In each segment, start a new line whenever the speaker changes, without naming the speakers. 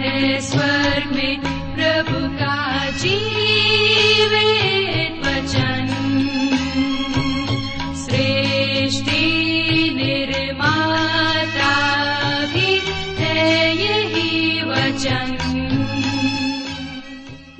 है में प्रभु का वचन। सृष्टि निर्माता भी है यही वचन।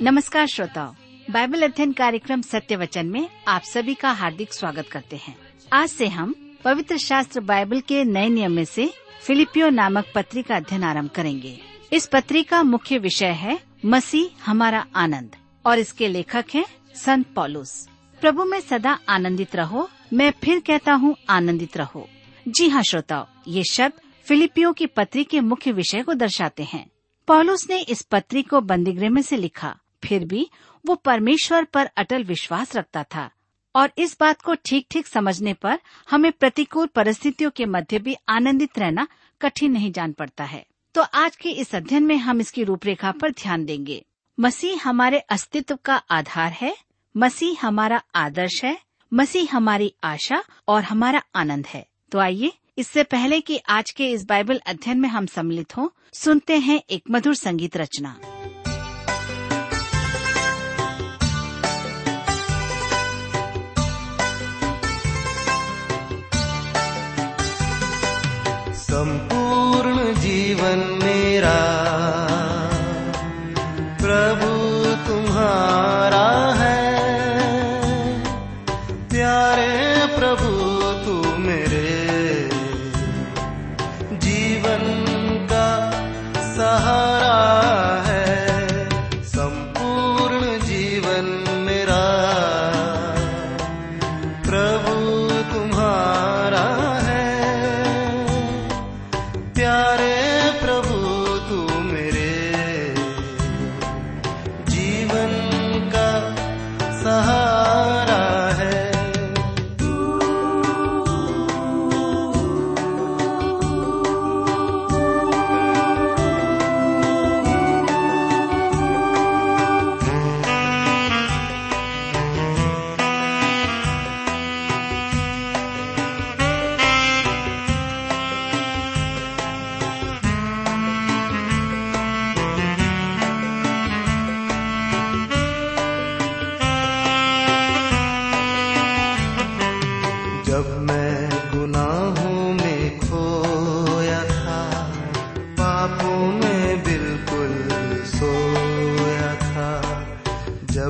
नमस्कार श्रोताओ, बाइबल अध्ययन कार्यक्रम सत्य वचन में आप सभी का हार्दिक स्वागत करते हैं। आज से हम पवित्र शास्त्र बाइबल के नए नियम में से फिलिपियो नामक पत्री का अध्ययन आरंभ करेंगे। इस पत्री का मुख्य विषय है मसीह हमारा आनंद। और इसके लेखक हैं संत पॉलुस। प्रभु में सदा आनंदित रहो, मैं फिर कहता हूँ आनंदित रहो। जी हाँ श्रोताओ, ये शब्द फिलिपियो की पत्री के मुख्य विषय को दर्शाते हैं। पॉलुस ने इस पत्री को बंदीगृह में से लिखा। फिर भी वो परमेश्वर पर अटल विश्वास रखता था। और इस बात को ठीक ठीक समझने पर हमें प्रतिकूल परिस्थितियों के मध्य भी आनंदित रहना कठिन नहीं जान पड़ता है। तो आज के इस अध्ययन में हम इसकी रूपरेखा पर ध्यान देंगे। मसीह हमारे अस्तित्व का आधार है, मसीह हमारा आदर्श है, मसीह हमारी आशा और हमारा आनंद है। तो आइए, इससे पहले कि आज के इस बाइबल अध्ययन में हम सम्मिलित हों, सुनते हैं एक मधुर संगीत रचना।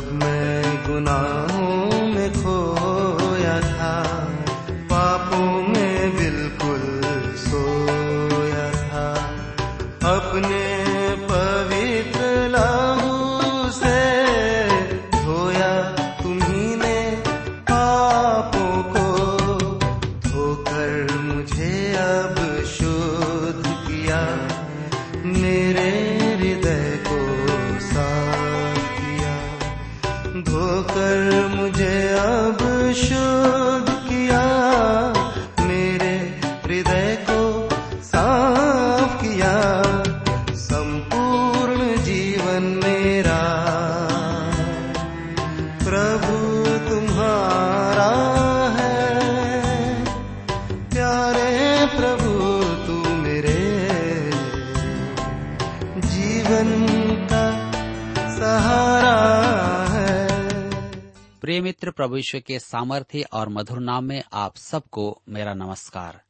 मैं गुनाहों जीवन का सहारा है।
प्रिय मित्र प्रभु ईश्वर के सामर्थ्य और मधुर नाम में आप सबको मेरा नमस्कार।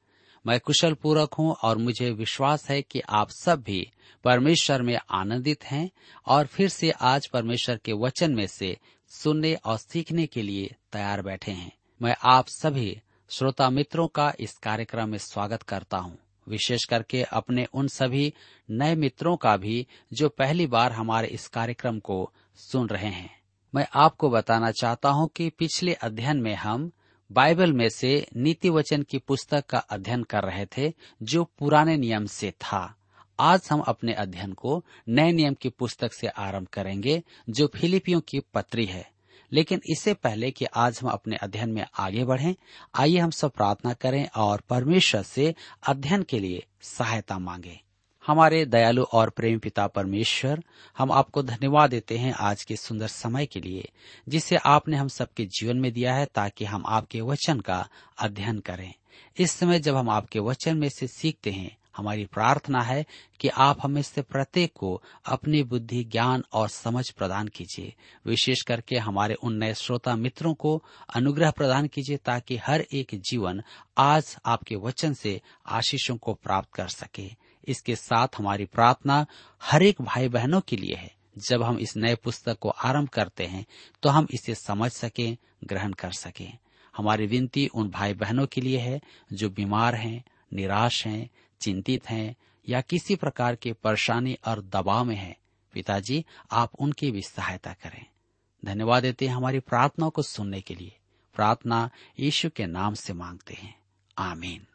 मैं कुशल पूर्वक हूँ और मुझे विश्वास है कि आप सब भी परमेश्वर में आनंदित हैं और फिर से आज परमेश्वर के वचन में से सुनने और सीखने के लिए तैयार बैठे हैं। मैं आप सभी श्रोता मित्रों का इस कार्यक्रम में स्वागत करता हूँ। विशेष करके अपने उन सभी नए मित्रों का भी जो पहली बार हमारे इस कार्यक्रम को सुन रहे हैं। मैं आपको बताना चाहता हूँ कि पिछले अध्ययन में हम बाइबल में से नीति वचन की पुस्तक का अध्ययन कर रहे थे, जो पुराने नियम से था। आज हम अपने अध्ययन को नए नियम की पुस्तक से आरंभ करेंगे, जो फिलिपियों की पत्री है। लेकिन इससे पहले कि आज हम अपने अध्ययन में आगे बढ़ें, आइए हम सब प्रार्थना करें और परमेश्वर से अध्ययन के लिए सहायता मांगे। हमारे दयालु और प्रेम पिता परमेश्वर, हम आपको धन्यवाद देते हैं आज के सुंदर समय के लिए, जिसे आपने हम सबके जीवन में दिया है ताकि हम आपके वचन का अध्ययन करें। इस समय जब हम आपके वचन में से सीखते हैं हमारी प्रार्थना है कि आप हमें से प्रत्येक को अपनी बुद्धि, ज्ञान और समझ प्रदान कीजिए। विशेष करके हमारे उन नए श्रोता मित्रों को अनुग्रह प्रदान कीजिए ताकि हर एक जीवन आज आपके वचन से आशीषों को प्राप्त कर सके। इसके साथ हमारी प्रार्थना हर एक भाई बहनों के लिए है। जब हम इस नए पुस्तक को आरंभ करते हैं तो हम इसे समझ सकें, ग्रहण कर सकें। हमारी विनती उन भाई बहनों के लिए है जो बीमार हैं, निराश हैं चिंतित हैं या किसी प्रकार के परेशानी और दबाव में हैं, पिताजी, आप उनकी भी सहायता करें। धन्यवाद देते हैं हमारी प्रार्थनाओं को सुनने के लिए। प्रार्थना यीशु के नाम से मांगते हैं। आमीन।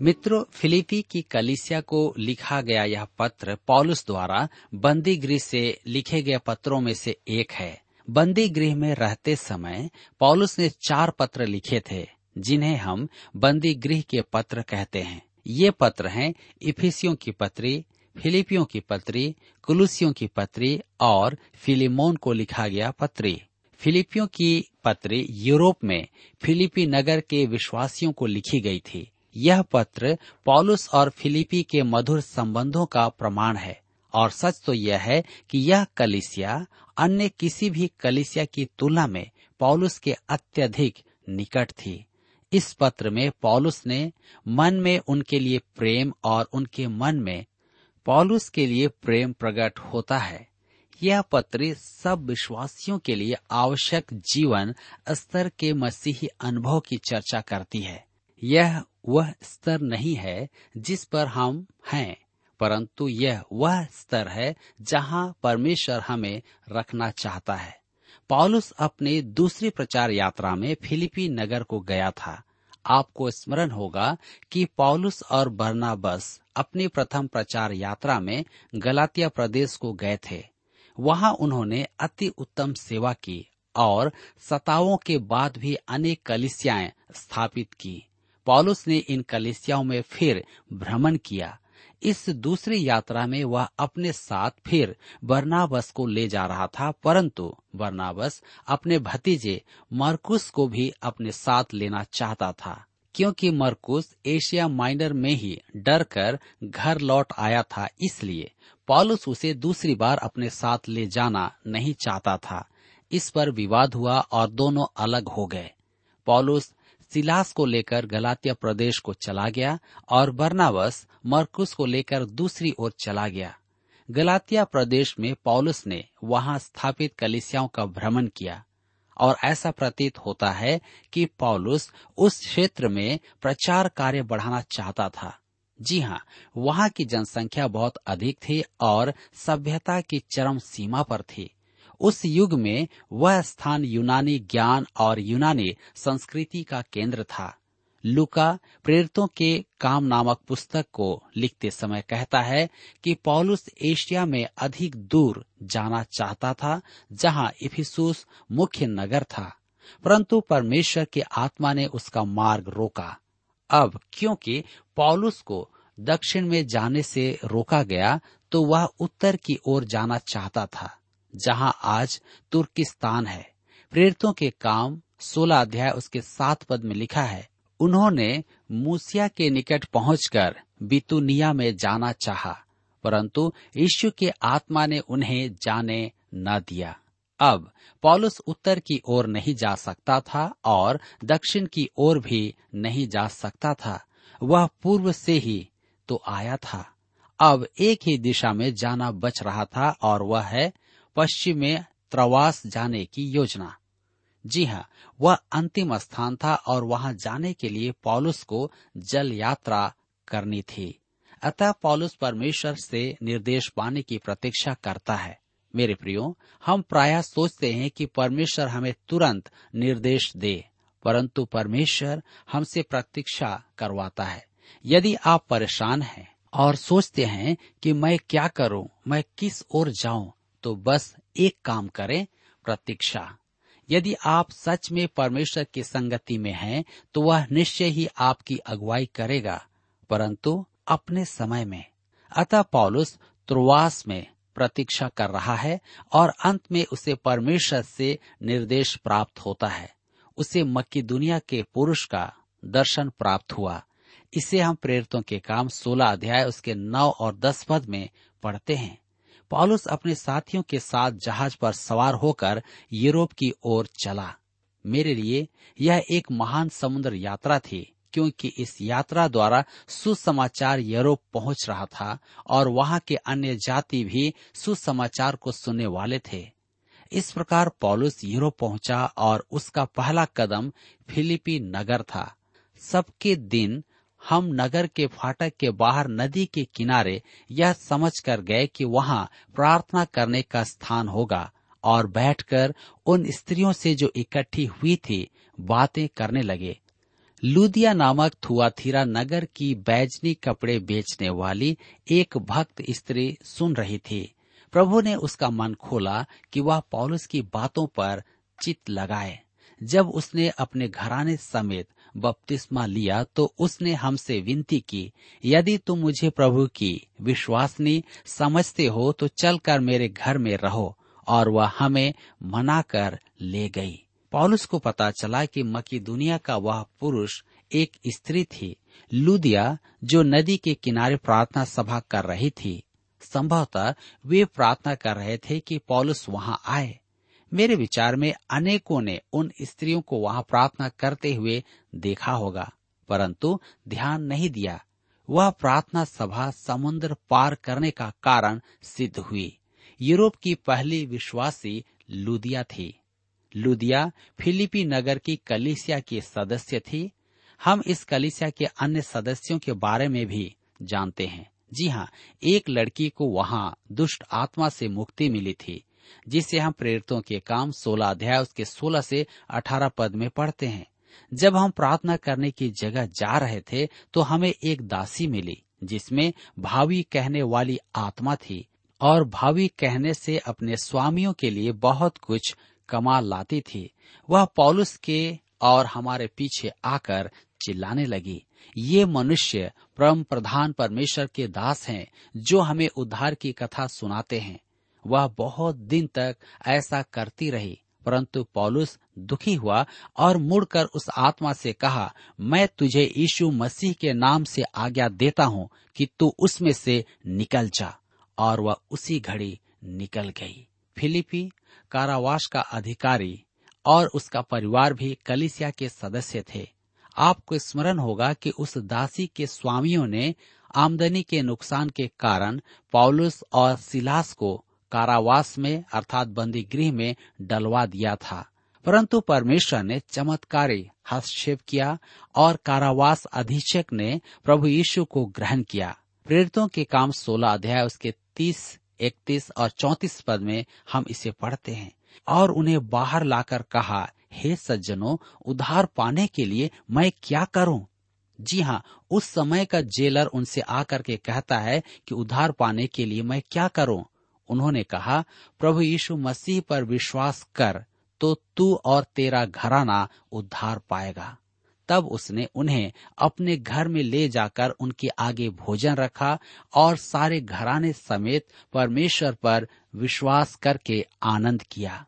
मित्रों, फिलिपी की कलिसिया को लिखा गया यह पत्र पॉलुस द्वारा बंदी गृह से लिखे गए पत्रों में से एक है। बंदी गृह में रहते समय पॉलुस ने चार पत्र लिखे थे। जिन्हें हम बंदी गृह के पत्र कहते हैं। ये पत्र हैं इफिसियों की पत्री, फिलिपियों की पत्री, कुलुसियों की पत्री और फिलिमोन को लिखा गया पत्री। फिलिपियों की पत्री यूरोप में फिलिपी नगर के विश्वासियों को लिखी गई थी। यह पत्र पॉलुस और फिलिपी के मधुर संबंधों का प्रमाण है। और सच तो यह है कि यह कलिसिया, अन्य किसी भी कलिसिया की तुलना में पॉलुस के अत्यधिक निकट थी। इस पत्र में पॉलुस ने मन में उनके लिए प्रेम और उनके मन में पॉलुस के लिए प्रेम प्रकट होता है। यह पत्र सब विश्वासियों के लिए आवश्यक जीवन स्तर के मसीही अनुभव की चर्चा करती है। यह वह स्तर नहीं है जिस पर हम हैं, परंतु यह वह स्तर है जहाँ परमेश्वर हमें रखना चाहता है। पॉलुस अपनी दूसरी प्रचार यात्रा में फिलिपी नगर को गया था। आपको स्मरण होगा कि पॉलुस और बर्नाबस अपनी प्रथम प्रचार यात्रा में गलातिया प्रदेश को गए थे। वहाँ उन्होंने अति उत्तम सेवा की और सतावों के बाद भी अनेक कलिसियाएँ स्थापित की। पॉलुस ने इन कलिसियाओं में फिर भ्रमण किया। इस दूसरी यात्रा में वह अपने साथ फिर बर्नाबस को ले जा रहा था, परंतु बर्नाबस अपने भतीजे मरकुस को भी अपने साथ लेना चाहता था, क्योंकि मरकुस एशिया माइनर में ही डर कर घर लौट आया था, इसलिए पॉलुस उसे दूसरी बार अपने साथ ले जाना नहीं चाहता था। इस पर विवाद हुआ और दोनों अलग हो गए। पॉलुस सिलास को लेकर गलातिया प्रदेश को चला गया और बर्नावस, मरकुस को लेकर दूसरी ओर चला गया। गलातिया प्रदेश में पौलुस ने वहाँ स्थापित कलिसियाओं का भ्रमण किया और ऐसा प्रतीत होता है कि पौलुस उस क्षेत्र में प्रचार कार्य बढ़ाना चाहता था। जी हाँ वहाँ की जनसंख्या बहुत अधिक थी और सभ्यता की चरम सीमा पर थी। उस युग में वह स्थान यूनानी ज्ञान और यूनानी संस्कृति का केंद्र था। लुका प्रेरितों के काम नामक पुस्तक को लिखते समय कहता है कि पौलुस एशिया में अधिक दूर जाना चाहता था, जहाँ इफिसूस मुख्य नगर था। परंतु परमेश्वर के आत्मा ने उसका मार्ग रोका। अब क्योंकि पौलुस को दक्षिण में जाने से रोका गया तो वह उत्तर की ओर जाना चाहता था। जहाँ आज तुर्किस्तान है। प्रेरितों के काम सोलह अध्याय उसके सात पद में लिखा है। उन्होंने मूसिया के निकट पहुंचकर बितुनिया में जाना चाहा, परंतु यीशु के आत्मा ने उन्हें जाने न दिया। अब पॉलुस उत्तर की ओर नहीं जा सकता था और दक्षिण की ओर भी नहीं जा सकता था। वह पूर्व से ही तो आया था। अब एक ही दिशा में जाना बच रहा था और वह है पश्चिम में त्रवास जाने की योजना। जी हाँ वह अंतिम स्थान था और वहाँ जाने के लिए पॉलुस को जल यात्रा करनी थी। अतः पॉलुस परमेश्वर से निर्देश पाने की प्रतीक्षा करता है। मेरे प्रियो, हम प्राय सोचते हैं कि परमेश्वर हमें तुरंत निर्देश दे, परंतु परमेश्वर हमसे प्रतीक्षा करवाता है। यदि आप परेशान हैं और सोचते हैं कि मैं क्या करूँ, मैं किस ओर जाऊँ तो बस एक काम करें, प्रतीक्षा। यदि आप सच में परमेश्वर की संगति में हैं तो वह निश्चय ही आपकी अगुवाई करेगा, परंतु अपने समय में। अतः पौलुस त्रुवास में प्रतीक्षा कर रहा है और अंत में उसे परमेश्वर से निर्देश प्राप्त होता है। उसे मक्की दुनिया के पुरुष का दर्शन प्राप्त हुआ। इसे हम प्रेरितों के काम 16 अध्याय उसके 9 और 10 पद में पढ़ते हैं। पौलुस अपने साथियों के साथ जहाज़ पर सवार होकर यूरोप की ओर चला। मेरे लिए यह एक महान समुद्र यात्रा थी, क्योंकि इस यात्रा द्वारा सुसमाचार यूरोप पहुँच रहा था और वहाँ के अन्य जाति भी सुसमाचार को सुनने वाले थे। इस प्रकार पॉलुस यूरोप पहुँचा और उसका पहला कदम फिलिपी नगर था। सबके दिन हम नगर के फाटक के बाहर नदी के किनारे यह समझ कर गए कि वहाँ प्रार्थना करने का स्थान होगा और बैठकर उन स्त्रियों से जो इकट्ठी हुई थी, बातें करने लगे। लुदिया नामक थुआथीरा नगर की बैजनी कपड़े बेचने वाली एक भक्त स्त्री सुन रही थी। प्रभु ने उसका मन खोला कि वह पौलुस की बातों पर चित लगाए। जब उसने अपने घराने समेत बपतिस्मा लिया तो उसने हमसे विनती की, यदि तुम मुझे प्रभु की विश्वासनी समझते हो तो चलकर मेरे घर में रहो। और वह हमें मनाकर ले गई। पॉलुस को पता चला कि मकी दुनिया का वह पुरुष एक स्त्री थी। लुदिया, जो नदी के किनारे प्रार्थना सभा कर रही थी, संभवतः वे प्रार्थना कर रहे थे कि पौलुस वहाँ आए। मेरे विचार में अनेकों ने उन स्त्रियों को वहाँ प्रार्थना करते हुए देखा होगा, परंतु ध्यान नहीं दिया। वह प्रार्थना सभा समुद्र पार करने का कारण सिद्ध हुई। यूरोप की पहली विश्वासी लुदिया थी। लुदिया फिलिपी नगर की कलिसिया की सदस्य थी। हम इस कलिसिया के अन्य सदस्यों के बारे में भी जानते हैं। जी हाँ एक लड़की को वहाँ दुष्ट आत्मा से मुक्ति मिली थी। जिसे हम प्रेरितों के काम 16 अध्याय उसके 16 से 18 पद में पढ़ते हैं। जब हम प्रार्थना करने की जगह जा रहे थे तो हमें एक दासी मिली, जिसमें भावी कहने वाली आत्मा थी और भावी कहने से अपने स्वामियों के लिए बहुत कुछ कमा लाती थी। वह पौलुस के और हमारे पीछे आकर चिल्लाने लगी, ये मनुष्य परम प्रधान परमेश्वर के दास हैं, जो हमें उद्धार की कथा सुनाते हैं। वह बहुत दिन तक ऐसा करती रही, परंतु पौलुस दुखी हुआ और मुड़कर उस आत्मा से कहा, मैं तुझे यीशु मसीह के नाम से आज्ञा देता हूँ कि तू उसमें से निकल जा। और वह उसी घड़ी निकल गई। फिलिपी कारावास का अधिकारी और उसका परिवार भी कलिसिया के सदस्य थे। आपको स्मरण होगा कि उस दासी के स्वामियों ने आमदनी के नुकसान के कारण पौलुस और सिलास को कारावास में अर्थात बंदी गृह में डलवा दिया था। परंतु परमेश्वर ने चमत्कारी हस्तक्षेप किया और कारावास अधीक्षक ने प्रभु यीशु को ग्रहण किया। प्रेरितों के काम 16 अध्याय उसके 30, 31 और 34 पद में हम इसे पढ़ते हैं। और उन्हें बाहर लाकर कहा हे सज्जनों उधार पाने के लिए मैं क्या करूँ? जी हाँ उस समय का जेलर उनसे आकर के कहता है कि उधार पाने के लिए मैं क्या करूँ? उन्होंने कहा, प्रभु यीशु मसीह पर विश्वास कर तो तू और तेरा घराना उद्धार पाएगा। तब उसने उन्हें अपने घर में ले जाकर उनके आगे भोजन रखा और सारे घराने समेत परमेश्वर पर विश्वास करके आनंद किया।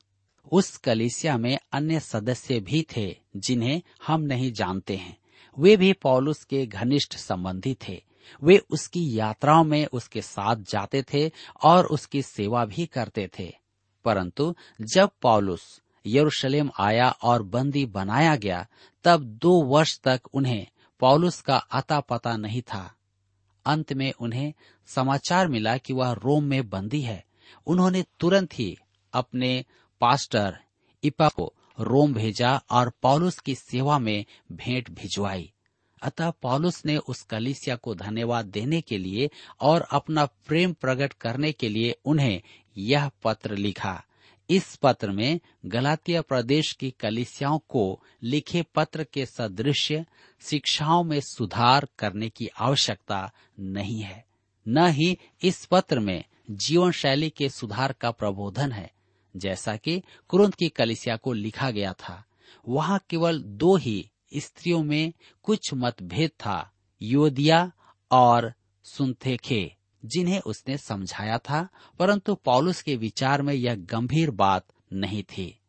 उस कलिसिया में अन्य सदस्य भी थे जिन्हें हम नहीं जानते हैं। वे भी पॉलुस के घनिष्ठ संबंधी थे। वे उसकी यात्राओं में उसके साथ जाते थे और उसकी सेवा भी करते थे। परंतु जब पौलुस यरूशलेम आया और बंदी बनाया गया, तब दो वर्ष तक उन्हें पौलुस का अता पता नहीं था। अंत में उन्हें समाचार मिला कि वह रोम में बंदी है। उन्होंने तुरंत ही अपने पास्टर इपा को रोम भेजा और पौलुस की सेवा में भेंट भिजवाई। अतः पौलुस ने उस कलिसिया को धन्यवाद देने के लिए और अपना प्रेम प्रकट करने के लिए उन्हें यह पत्र लिखा। इस पत्र में गलातिया प्रदेश की कलिसियाओं को लिखे पत्र के सदृश शिक्षाओं में सुधार करने की आवश्यकता नहीं है। न ही इस पत्र में जीवन शैली के सुधार का प्रबोधन है, जैसा कि कुरुंत की कलिसिया को लिखा गया था। वहाँ केवल दो ही स्त्रियों में कुछ मतभेद था, योदिया और सुनथेखे, जिन्हें उसने समझाया था, परंतु पॉलुस के विचार में यह गंभीर बात नहीं थी।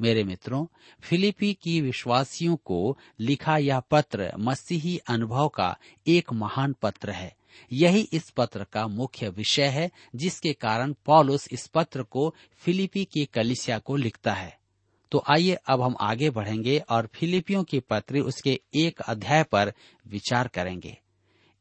मेरे मित्रों, फिलिपी की विश्वासियों को लिखा यह पत्र मसीही अनुभव का एक महान पत्र है। यही इस पत्र का मुख्य विषय है, जिसके कारण पॉलुस इस पत्र को फिलिपी की कलिसिया को लिखता है। तो आइए अब हम आगे बढ़ेंगे और फिलिपियों की पत्र उसके एक अध्याय पर विचार करेंगे।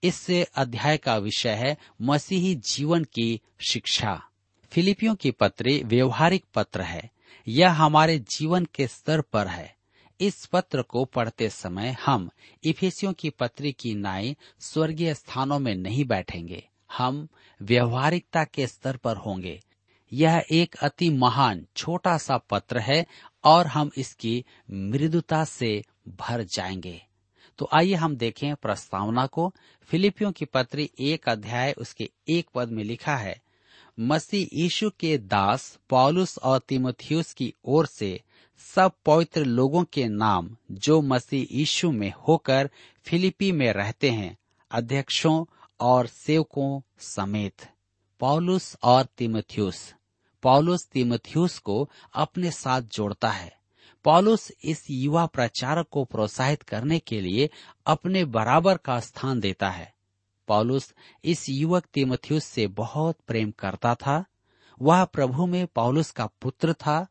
इस अध्याय का विषय है मसीही जीवन की शिक्षा। फिलिपियों की पत्री व्यवहारिक पत्र है। यह हमारे जीवन के स्तर पर है। इस पत्र को पढ़ते समय हम इफेसियों की पत्री की नाई स्वर्गीय स्थानों में नहीं बैठेंगे। हम व्यवहारिकता के स्तर पर होंगे। यह एक अति महान छोटा सा पत्र है और हम इसकी मृदुता से भर जाएँगे। तो आइए हम देखें प्रस्तावना को। फिलिपियों की पत्री एक अध्याय उसके एक पद में लिखा है, मसीह यीशु के दास पॉलुस और तिमोथियस की ओर से सब पवित्र लोगों के नाम जो मसीह यीशु में होकर फिलिपी में रहते हैं, अध्यक्षों और सेवकों समेत, पॉलुस और तिमोथियस। पॉलुस तिमोथियस को अपने साथ जोड़ता है। पॉलुस इस युवा प्रचारक को प्रोत्साहित करने के लिए अपने बराबर का स्थान देता है। पॉलुस इस युवक तिमोथियस से बहुत प्रेम करता था। वह प्रभु में पॉलुस का पुत्र था,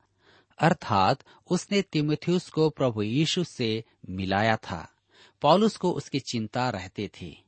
अर्थात उसने तिमोथियस को प्रभु यीशु से मिलाया था। पॉलुस को उसकी चिंता रहती थी।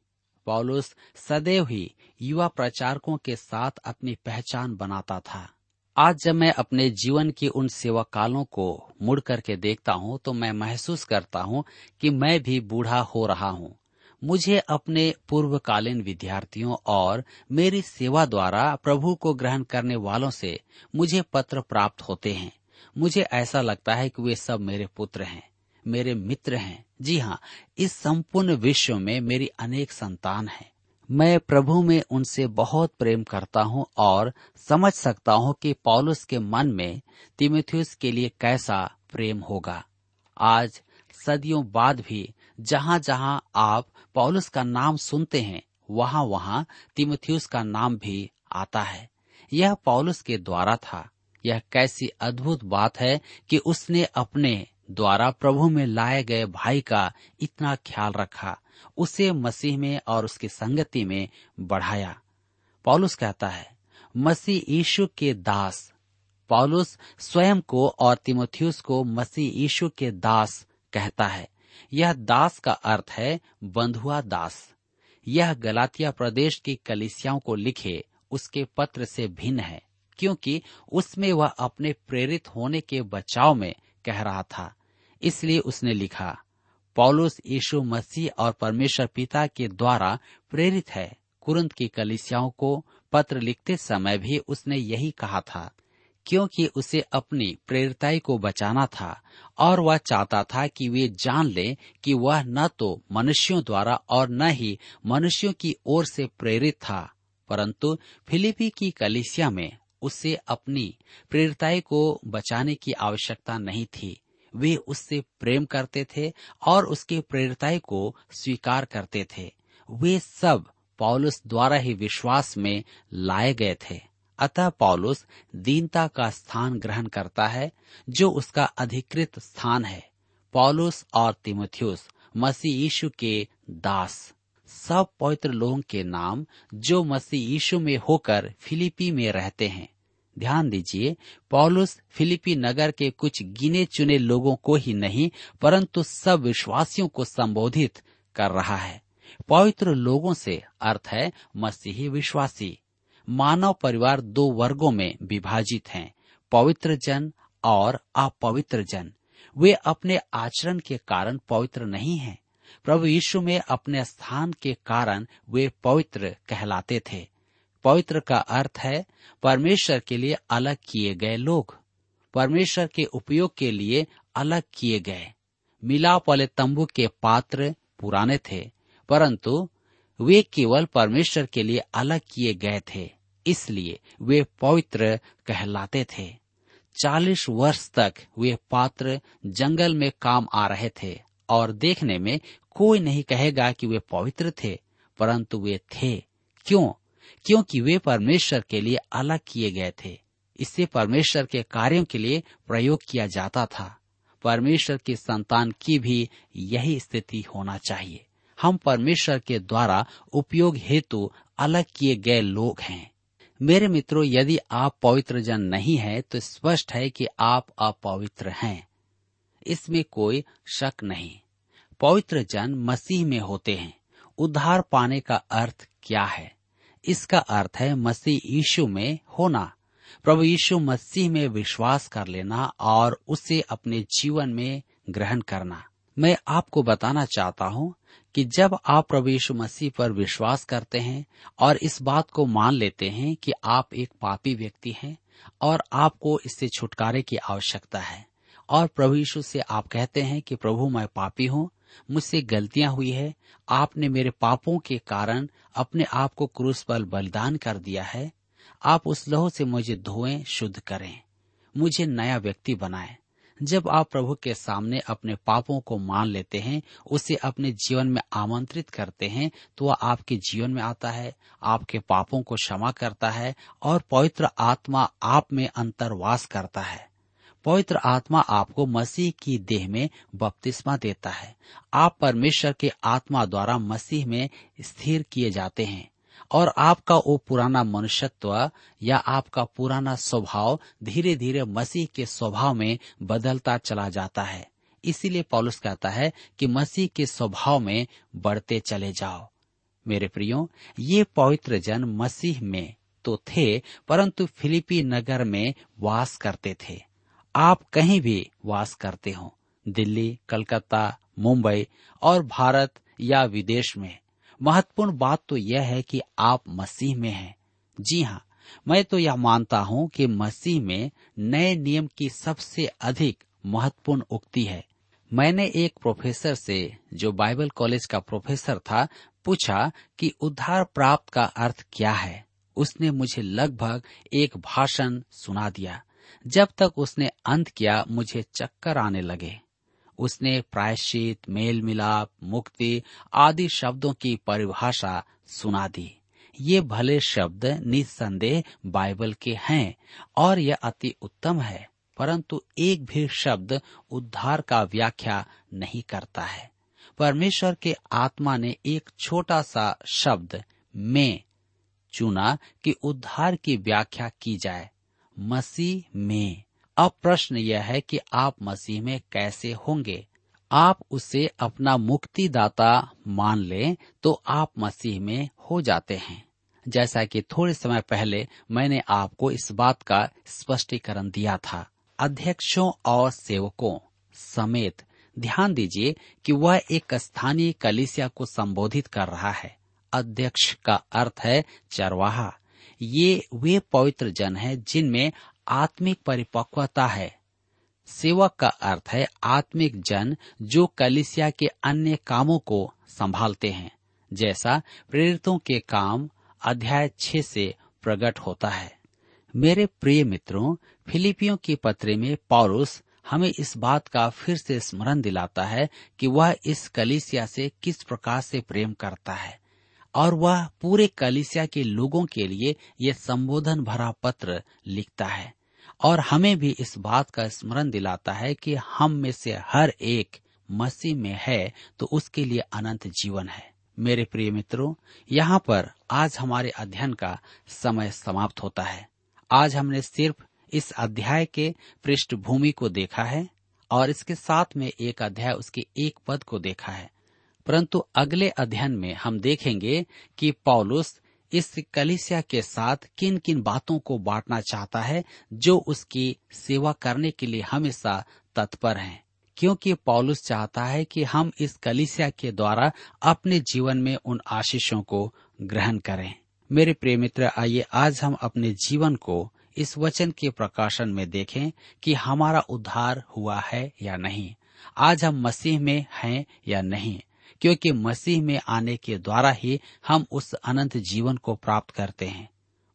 पॉलुस सदैव ही युवा प्रचारकों के साथ अपनी पहचान बनाता था। आज जब मैं अपने जीवन की उन सेवा कालों को मुड़ करके देखता हूँ तो मैं महसूस करता हूँ कि मैं भी बूढ़ा हो रहा हूँ। मुझे अपने पूर्वकालीन विद्यार्थियों और मेरी सेवा द्वारा प्रभु को ग्रहण करने वालों से मुझे पत्र प्राप्त होते हैं। मुझे ऐसा लगता है कि वे सब मेरे पुत्र हैं, मेरे मित्र हैं। जी हाँ इस संपूर्ण विश्व में मेरी अनेक संतान हैं। मैं प्रभु में उनसे बहुत प्रेम करता हूँ और समझ सकता हूँ कि पौलुस के मन में तिमिथियस के लिए कैसा प्रेम होगा। आज सदियों बाद भी जहाँ जहाँ आप पौलुस का नाम सुनते हैं वहाँ वहाँ तिमिथियस का नाम भी आता है। यह पौलुस के द्वारा था। यह कैसी अद्भुत बात है कि उसने अपने द्वारा प्रभु में लाए गए भाई का इतना ख्याल रखा। उसे मसीह में और उसकी संगति में बढ़ाया। पॉलुस कहता है, मसीह यीशु के दास। पॉलुस स्वयं को और तिमोथियस को मसीह यीशु के दास कहता है। यह दास का अर्थ है बंधुआ दास। यह गलातिया प्रदेश की कलिसियाओं को लिखे उसके पत्र से भिन्न है, क्योंकि उसमें वह अपने प्रेरित होने के बचाव में कह रहा था, इसलिए उसने लिखा पौलुस यीशु मसीह और परमेश्वर पिता के द्वारा प्रेरित है। कुरंत की कलिसियाओं को पत्र लिखते समय भी उसने यही कहा था, क्योंकि उसे अपनी प्रेरिताई को बचाना था और वह चाहता था कि वे जान ले कि वह न तो मनुष्यों द्वारा और न ही मनुष्यों की ओर से प्रेरित था। परंतु फिलिपी की कलिसिया में उसे अपनी प्रेरिताई को बचाने की आवश्यकता नहीं थी। वे उससे प्रेम करते थे और उसके प्रेरिताई को स्वीकार करते थे। वे सब पौलुस द्वारा ही विश्वास में लाए गए थे। अतः पौलुस दीनता का स्थान ग्रहण करता है, जो उसका अधिकृत स्थान है। पौलुस और तिमोथियस मसीह यीशु के दास। सब पवित्र लोगों के नाम जो मसीह यीशु में होकर फिलिपी में रहते हैं। ध्यान दीजिए, पौलुस फिलिपी नगर के कुछ गिने चुने लोगों को ही नहीं, परंतु सब विश्वासियों को संबोधित कर रहा है। पवित्र लोगों से अर्थ है, मसीही विश्वासी। मानव परिवार दो वर्गों में विभाजित हैं, पवित्र जन और अपवित्र जन। वे अपने आचरण के कारण पवित्र नहीं हैं। प्रभु यीशु में अपने स्थान के कारण वे पवित्र कहलाते थे। पवित्र का अर्थ है, परमेश्वर के लिए अलग किए गए लोग। परमेश्वर के उपयोग के लिए अलग किए गए। मिलाप वाले तंबू के पात्र पुराने थे, परंतु वे केवल परमेश्वर के लिए अलग किए गए थे, इसलिए वे पवित्र कहलाते थे। चालीस वर्ष तक वे पात्र जंगल में काम आ रहे थे, और देखने में कोई नहीं कहेगा कि वे पवित्र थे, परंतु वे थे। क्यों? क्योंकि वे परमेश्वर के लिए अलग किए गए थे। इसे परमेश्वर के कार्यों के लिए प्रयोग किया जाता था। परमेश्वर की संतान की भी यही स्थिति होना चाहिए। हम परमेश्वर के द्वारा उपयोग हेतु अलग किए गए लोग हैं। मेरे मित्रों, यदि आप पवित्र जन नहीं है तो स्पष्ट है कि आप अपवित्र हैं। इसमें कोई शक नहीं। पवित्र जन मसीह में होते हैं। उद्धार पाने का अर्थ क्या है? इसका अर्थ है मसीह यीशु में होना। प्रभु यीशु मसीह में विश्वास कर लेना और उसे अपने जीवन में ग्रहण करना। मैं आपको बताना चाहता हूँ कि जब आप प्रभु यीशु मसीह पर विश्वास करते हैं और इस बात को मान लेते हैं कि आप एक पापी व्यक्ति हैं और आपको इससे छुटकारे की आवश्यकता है और प्रभु यीशु से आप कहते हैं कि प्रभु, मैं पापी हूँ मुझसे गलतियाँ हुई है। आपने मेरे पापों के कारण अपने आप को क्रूस पर बलिदान कर दिया है। आप उस लहू से मुझे धोएँ शुद्ध करें। मुझे नया व्यक्ति बनाएँ। जब आप प्रभु के सामने अपने पापों को मान लेते हैं, उसे अपने जीवन में आमंत्रित करते हैं तो वह आपके जीवन में आता है, आपके पापों को क्षमा करता है और पवित्र आत्मा आप में अंतर्वास करता है। पवित्र आत्मा आपको मसीह की देह में बपतिस्मा देता है। आप परमेश्वर के आत्मा द्वारा मसीह में स्थिर किए जाते हैं और आपका वो पुराना मनुष्यत्व या आपका पुराना स्वभाव धीरे धीरे मसीह के स्वभाव में बदलता चला जाता है। इसीलिए पॉलुस कहता है कि मसीह के स्वभाव में बढ़ते चले जाओ। मेरे प्रियो, ये पवित्र जन मसीह में तो थे, परंतु फिलिपी नगर में वास करते थे। आप कहीं भी वास करते हो, दिल्ली, कलकत्ता, मुंबई और भारत या विदेश में। महत्वपूर्ण बात तो यह है कि आप मसीह में हैं। जी हाँ मैं तो यह मानता हूँ कि मसीह में नए नियम की सबसे अधिक महत्वपूर्ण उक्ति है। मैंने एक प्रोफेसर से, जो बाइबल कॉलेज का प्रोफेसर था, पूछा कि उद्धार प्राप्त का अर्थ क्या है। उसने मुझे लगभग एक भाषण सुना दिया। जब तक उसने अंत किया, मुझे चक्कर आने लगे। उसने प्रायश्चित मेल मिलाप मुक्ति आदि शब्दों की परिभाषा सुना दी। ये भले शब्द निसंदेह बाइबल के हैं और यह अति उत्तम है, परंतु एक भी शब्द उद्धार का व्याख्या नहीं करता है। परमेश्वर के आत्मा ने एक छोटा सा शब्द में चुना कि उद्धार की व्याख्या की जाए। मसीह में। अब प्रश्न यह है कि आप मसीह में कैसे होंगे? आप उसे अपना मुक्तिदाता मान लें तो आप मसीह में हो जाते हैं। जैसा कि थोड़े समय पहले मैंने आपको इस बात का स्पष्टीकरण दिया था। अध्यक्षों और सेवकों समेत ध्यान दीजिए कि वह एक स्थानीय कलिसिया को संबोधित कर रहा है। अध्यक्ष का अर्थ है चरवाहा। ये वे पवित्र जन हैं जिनमें आत्मिक परिपक्वता है। सेवक का अर्थ है आत्मिक जन जो कलिसिया के अन्य कामों को संभालते हैं, जैसा प्रेरितों के काम अध्याय छह से प्रकट होता है। मेरे प्रिय मित्रों, फिलिपियों की पत्र में पौरुष हमें इस बात का फिर से स्मरण दिलाता है कि वह इस कलिसिया से किस प्रकार से प्रेम करता है। और वह पूरे कलिसिया के लोगों के लिए ये संबोधन भरा पत्र लिखता है और हमें भी इस बात का स्मरण दिलाता है कि हम में से हर एक मसीह में है तो उसके लिए अनंत जीवन है। मेरे प्रिय मित्रों, यहाँ पर आज हमारे अध्ययन का समय समाप्त होता है। आज हमने सिर्फ़ इस अध्याय के पृष्ठभूमि को देखा है और इसके साथ में एक अध्याय उसके एक पद को देखा है। परंतु अगले अध्ययन में हम देखेंगे कि पौलुस इस कलिसिया के साथ किन किन बातों को बांटना चाहता है, जो उसकी सेवा करने के लिए हमेशा तत्पर हैं। क्योंकि पौलुस चाहता है कि हम इस कलिसिया के द्वारा अपने जीवन में उन आशीषों को ग्रहण करें। मेरे प्रिय मित्र, आइए आज हम अपने जीवन को इस वचन के प्रकाशन में देखें कि हमारा उद्धार हुआ है या नहीं। आज हम मसीह में हैं या नहीं। क्योंकि मसीह में आने के द्वारा ही हम उस अनंत जीवन को प्राप्त करते हैं।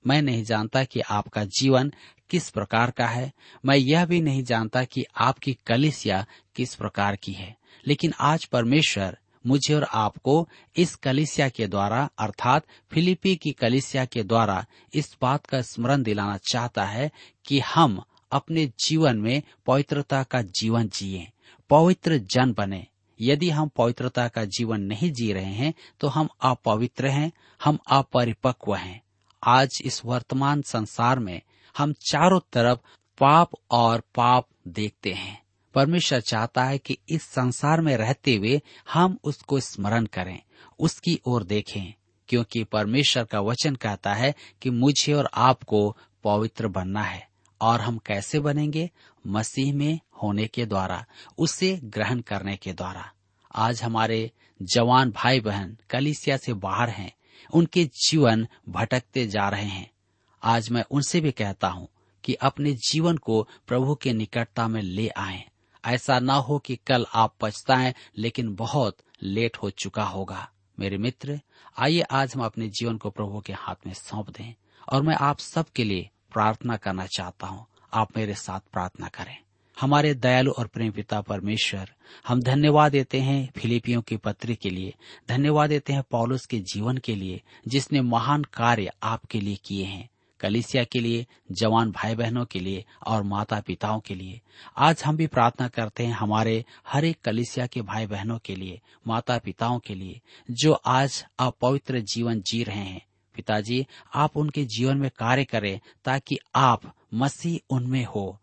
मैं नहीं जानता कि आपका जीवन किस प्रकार का है। मैं यह भी नहीं जानता कि आपकी कलिसिया किस प्रकार की है। लेकिन आज परमेश्वर मुझे और आपको इस कलिसिया के द्वारा, अर्थात फिलिपी की कलिसिया के द्वारा इस बात का स्मरण दिलाना चाहता है कि हम अपने जीवन में पवित्रता का जीवन जिए, पवित्र जन बने। यदि हम पवित्रता का जीवन नहीं जी रहे हैं तो हम अपवित्र हैं, हम अपरिपक्व हैं। आज इस वर्तमान संसार में हम चारों तरफ़ पाप और पाप देखते हैं। परमेश्वर चाहता है कि इस संसार में रहते हुए हम उसको स्मरण करें, उसकी ओर देखें, क्योंकि परमेश्वर का वचन कहता है कि मुझे और आपको पवित्र बनना है। और हम कैसे बनेंगे? मसीह में होने के द्वारा, उसे ग्रहण करने के द्वारा। आज हमारे जवान भाई बहन कलिसिया से बाहर हैं। उनके जीवन भटकते जा रहे हैं। आज मैं उनसे भी कहता हूँ कि अपने जीवन को प्रभु के निकटता में ले आए। ऐसा ना हो कि कल आप पछताएँ, लेकिन बहुत लेट हो चुका होगा। मेरे मित्र, आइए आज हम अपने जीवन को प्रभु के हाथ में सौंप दें और मैं आप सबके लिए प्रार्थना करना चाहता हूँ। आप मेरे साथ प्रार्थना करें। हमारे दयालु और प्रेम पिता परमेश्वर, हम धन्यवाद देते हैं फिलिपियों के पत्र के लिए। धन्यवाद देते हैं पॉलुस के जीवन के लिए, जिसने महान कार्य आपके लिए किए हैं। कलिसिया के लिए, जवान भाई बहनों के लिए और माता पिताओं के लिए। आज हम भी प्रार्थना करते हैं हमारे हर एक कलिसिया के भाई बहनों के लिए माता पिताओं के लिए, जो आज अपवित्र जीवन जी रहे हैं। पिताजी, आप उनके जीवन में कार्य करें ताकि आप मसीह उनमें हो।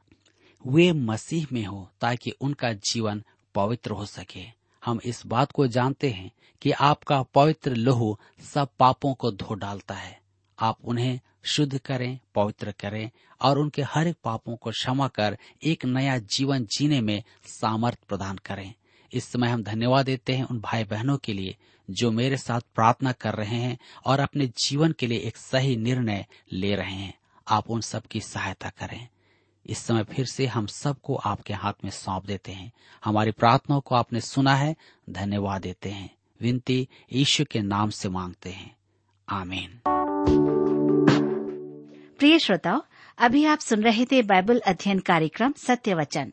वे मसीह में हो ताकि उनका जीवन पवित्र हो सके। हम इस बात को जानते हैं कि आपका पवित्र लहू सब पापों को धो डालता है। आप उन्हें शुद्ध करें, पवित्र करें और उनके हर एक पापों को क्षमा कर एक नया जीवन जीने में सामर्थ प्रदान करें। इस समय हम धन्यवाद देते हैं उन भाई बहनों के लिए जो मेरे साथ प्रार्थना कर रहे हैं और अपने जीवन के लिए एक सही निर्णय ले रहे हैं। आप उन सब की सहायता करें। इस समय फिर से हम सबको आपके हाथ में सौंप देते हैं। हमारी प्रार्थनाओं को आपने सुना है। धन्यवाद देते हैं। विनती ईश्वर के नाम से मांगते हैं। आमीन।
प्रिय श्रोताओ, अभी आप सुन रहे थे बाइबल अध्ययन कार्यक्रम सत्य वचन।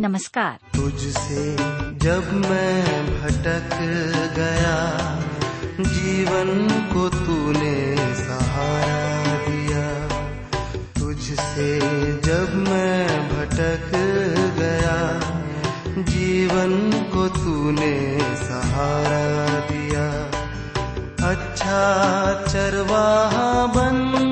नमस्कार।
तुझसे जब मैं भटक गया, जीवन को तूने सहारा दिया। तुझसे जब मैं भटक गया, जीवन को तूने सहारा दिया। अच्छा चरवाहा बन